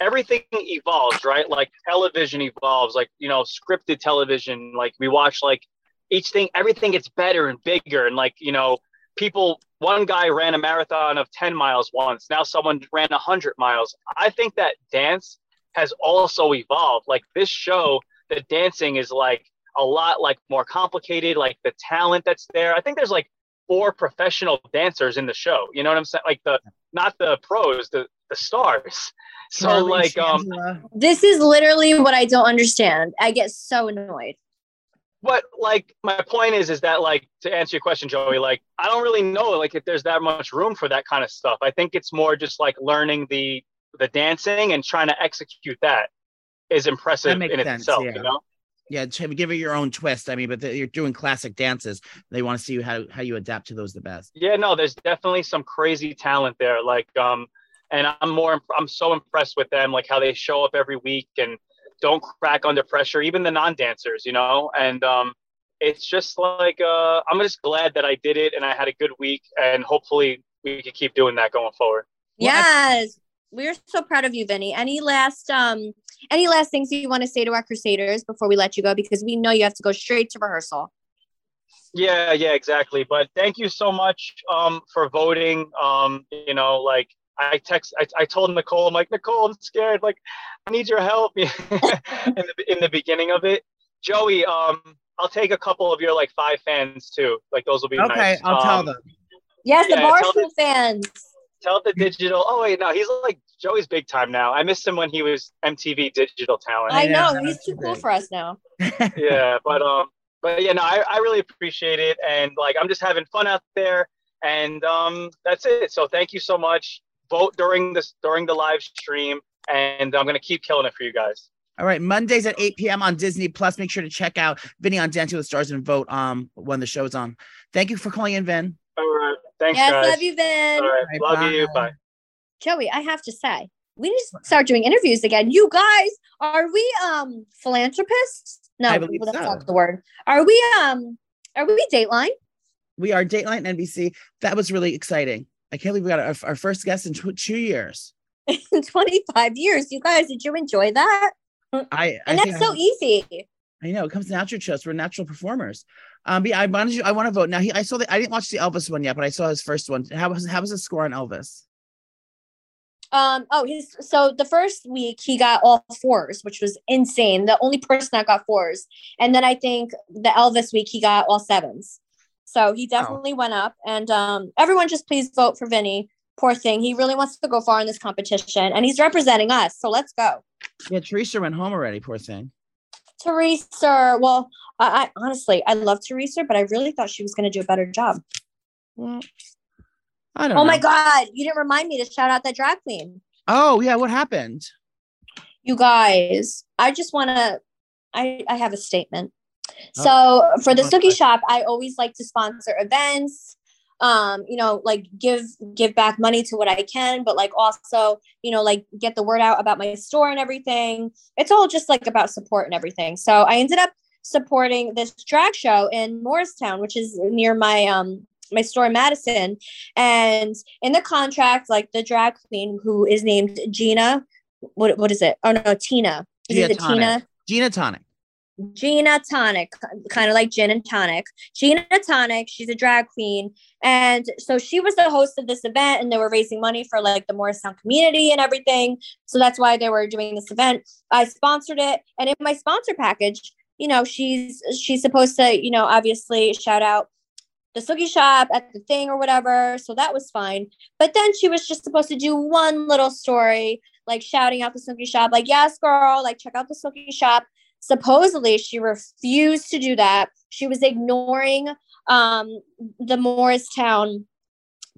Speaker 5: everything evolves, right? Like television evolves. Like you know, scripted television. Like we watch like each thing, everything gets better and bigger, and like you know, people. One guy ran a marathon of 10 miles once. Now someone ran 100 miles. I think that dance has also evolved. Like this show, the dancing is like a lot like more complicated, like the talent that's there. I think there's like four professional dancers in the show. You know what I'm saying? Like the not the pros, the the stars. So
Speaker 2: Charli,
Speaker 5: like um
Speaker 3: This is literally what I don't understand. I get so annoyed.
Speaker 5: But like my point is is that like to answer your question joey like i don't really know like if there's that much room for that kind of stuff i think it's more just like learning the the dancing and trying to execute that is impressive
Speaker 2: That
Speaker 5: in
Speaker 2: sense,
Speaker 5: itself
Speaker 2: yeah.
Speaker 5: you know
Speaker 2: Yeah, give it your own twist. I mean, but the, you're doing classic dances. They want to see how how you adapt to those the best.
Speaker 5: yeah no there's definitely some crazy talent there like um and i'm more i'm so impressed with them like how they show up every week and don't crack under pressure even the non-dancers you know and um it's just like uh i'm just glad that i did it and i had a good week and hopefully we can keep doing that going forward
Speaker 3: yes. We're so proud of you, Vinny. Any last um any last things you want to say to our crusaders before we let you go? Because we know you have to go straight to rehearsal.
Speaker 5: Yeah, yeah, exactly. But thank you so much um, for voting. Um, you know, like I text, I, I told Nicole, I'm like, Nicole, I'm scared. Like, I need your help in the in the beginning of it. Joey, um, I'll take a couple of your like five fans too. Like those will be nice.
Speaker 2: Okay,
Speaker 5: nice.
Speaker 2: I'll tell
Speaker 5: Um,
Speaker 2: them.
Speaker 3: Yes, the
Speaker 5: Yeah, tell
Speaker 3: Barstool fans.
Speaker 5: Tell the digital. Oh wait, no, he's like Joey's big time now. I missed him when he was MTV digital talent.
Speaker 3: I
Speaker 2: Yeah,
Speaker 3: know he's
Speaker 2: that's
Speaker 3: too cool for us now.
Speaker 5: yeah, but um, but yeah, no, I, I really appreciate it, and like I'm just having fun out there, and um, that's it. So thank you so much. Vote during this during the live stream, and I'm gonna keep killing it for you guys.
Speaker 2: All right, Mondays at 8 p.m. on Disney Plus. Make sure to check out Vinny on Dancing with the Stars and vote um when the show's on. Thank you for calling in, Vin.
Speaker 5: All right, thanks,
Speaker 3: yes,
Speaker 5: guys.
Speaker 3: love you, Vin.
Speaker 5: All right,
Speaker 2: Bye,
Speaker 5: love you.
Speaker 2: bye.
Speaker 5: Bye.
Speaker 3: Joey, I have to say, we need to start doing interviews again. You guys, are we um philanthropists? No,
Speaker 2: I believe
Speaker 3: well, that's
Speaker 2: so.
Speaker 3: not the word. Are we um are we Dateline?
Speaker 2: We are Dateline NBC. That was really exciting. I can't believe we got our, our first guest in tw- two years.
Speaker 3: in 25 years. You guys, did you enjoy that?
Speaker 2: I, I
Speaker 3: And that's so
Speaker 2: I,
Speaker 3: easy.
Speaker 2: I know it comes natural to us. We're natural performers. Um, but yeah, I wanted you. I want to vote now. He, I saw the. I didn't watch the Elvis one yet, but I saw his first one. How was how was the score on Elvis?
Speaker 3: Um, oh, his so the first week he got all fours, which was insane. The only person that got fours. And then I think the Elvis week he got all sevens. So he definitely went up. And um everyone just please vote for Vinny. Poor thing. He really wants to go far in this competition and he's representing us. So let's go.
Speaker 2: Yeah, Teresa went home already. Poor thing.
Speaker 3: Teresa. Well, I, I honestly I love Teresa, but I really thought she was gonna do a better job.
Speaker 2: Well, I don't.
Speaker 3: Oh
Speaker 2: know.
Speaker 3: my god, you didn't remind me to shout out that drag queen.
Speaker 2: Oh yeah, what happened?
Speaker 3: you guys i just want to i i have a statement
Speaker 2: Oh.
Speaker 3: So for the
Speaker 2: Okay.
Speaker 3: Shop i always like to sponsor events um you know like give give back money to what i can but like also you know like get the word out about my store and everything. It's all just like about support and everything. So i ended up supporting this drag show in morristown which is near my um my store in madison. And in the contract like the drag queen who is named gina what what is it? Oh no tina. Is
Speaker 2: Gia
Speaker 3: it tina
Speaker 2: Gina Tonic.
Speaker 3: Gina Tonic, kind of like gin and tonic. Gina Tonic, she's a drag queen. And so she was the host of this event and they were raising money for like the Morristown community and everything. So that's why they were doing this event. I sponsored it. And in my sponsor package, you know, she's she's supposed to, you know, obviously shout out the Snooki shop at the thing or whatever. So that was fine. But then she was just supposed to do one little story, like shouting out the Snooki shop, like, yes, girl, like check out the Snooki shop supposedly she refused to do that. She was ignoring um the morristown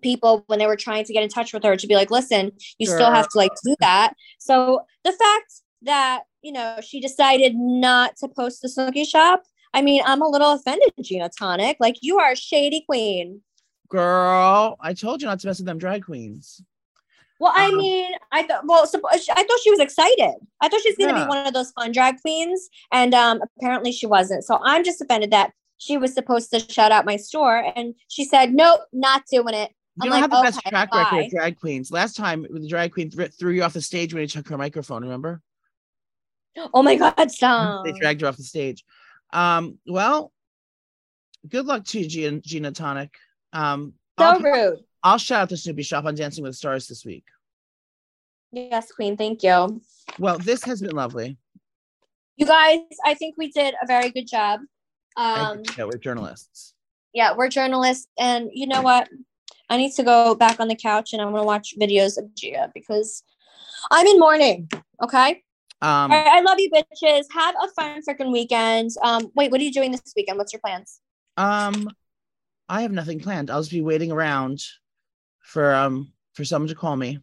Speaker 3: people when they were trying to get in touch with her to be like listen you still have to like do that. So the fact that you know she decided not to post the Snooki shop i mean i'm a little offended gina tonic. Like you are a shady queen.
Speaker 2: Girl, I told you not to mess with them drag queens.
Speaker 3: Well i
Speaker 2: Um,
Speaker 3: mean i thought well suppo- i thought she was excited i thought she was going to
Speaker 2: Yeah.
Speaker 3: be one of those fun drag queens and um apparently she wasn't so i'm just offended that she was supposed to shout out my store and she said nope not doing it
Speaker 2: You
Speaker 3: I'm
Speaker 2: don't
Speaker 3: like,
Speaker 2: have the best
Speaker 3: okay,
Speaker 2: track record
Speaker 3: bye.
Speaker 2: of drag queens. Last time the drag queen thr- threw you off the stage when you took her microphone. Remember?
Speaker 3: oh my god stop
Speaker 2: They dragged her off the stage. Um, well, good luck to you, Gina, Gina Tonic. Um,
Speaker 3: so
Speaker 2: I'll,
Speaker 3: rude
Speaker 2: I'll shout out the Snoopy Shop on Dancing with the Stars this week.
Speaker 3: yes queen thank you
Speaker 2: Well, this has been lovely.
Speaker 3: you guys i think we did a very good job um
Speaker 2: so. we're journalists.
Speaker 3: yeah we're journalists and you know what i need to go back on the couch and i'm going to watch videos of gia because i'm in mourning okay
Speaker 2: Um,
Speaker 3: All right, I love you, bitches. Have a fun freaking weekend. Um, wait, what are you doing this weekend? What's your plans?
Speaker 2: um, I have nothing planned. I'll just be waiting around for um for someone to call me.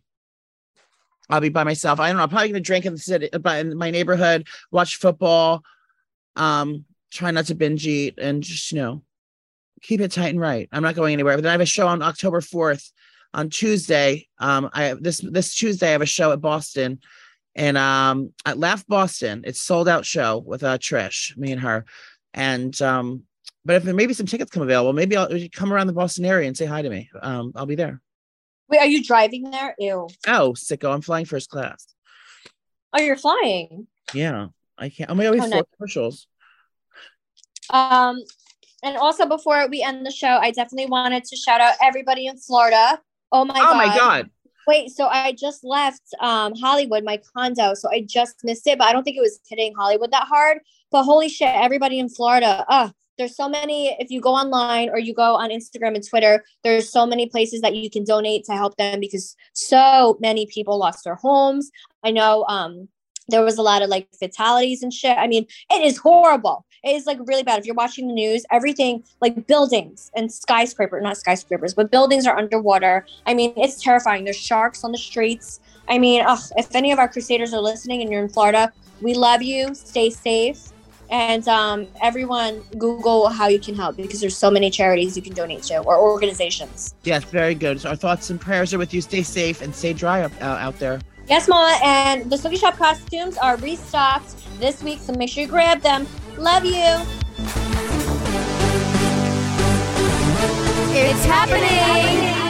Speaker 2: I'll be by myself. I don't know. I'm probably gonna drink in the city, but in my neighborhood, watch football, um, try not to binge eat, and just you know, keep it tight and right. I'm not going anywhere. But then I have a show on October 4th on Tuesday. Um, I this this Tuesday I have a show at Boston, and um at Laugh Boston. It's sold out show with uh Trish, me and her, and um. But if maybe some tickets come available, maybe I'll come around the Boston area and say hi to me. Um, I'll be there.
Speaker 3: Wait, are you driving there? Ew.
Speaker 2: Oh, sicko! I'm flying first class.
Speaker 3: Oh, you're flying.
Speaker 2: Yeah, I can't. Oh my god, we
Speaker 3: Oh, nice.
Speaker 2: four commercials.
Speaker 3: Um, and also before we end the show, I definitely wanted to shout out everybody in Florida. Oh my
Speaker 2: oh
Speaker 3: god.
Speaker 2: my god!
Speaker 3: Wait, so I just left um Hollywood, my condo, so I just missed it, but I don't think it was hitting Hollywood that hard. But holy shit, everybody in Florida. Uh, there's so many if you go online or you go on Instagram and Twitter, there's so many places that you can donate to help them because so many people lost their homes. I know um there was a lot of like fatalities and shit. I mean, it is horrible. It is like really bad. If you're watching the news, everything like buildings and skyscraper, not skyscrapers, but buildings are underwater. I mean, it's terrifying. There's sharks on the streets. I mean, ugh, if any of our crusaders are listening and you're in Florida, we love you. Stay safe. And um, everyone, Google how you can help because there's so many charities you can donate to or organizations.
Speaker 2: Yes, very good. So our thoughts and prayers are with you. Stay safe and stay dry up, uh, out there.
Speaker 3: Yes, Mama. And the Snooki Shop costumes are restocked this week, so make sure you grab them. Love you.
Speaker 1: It's happening.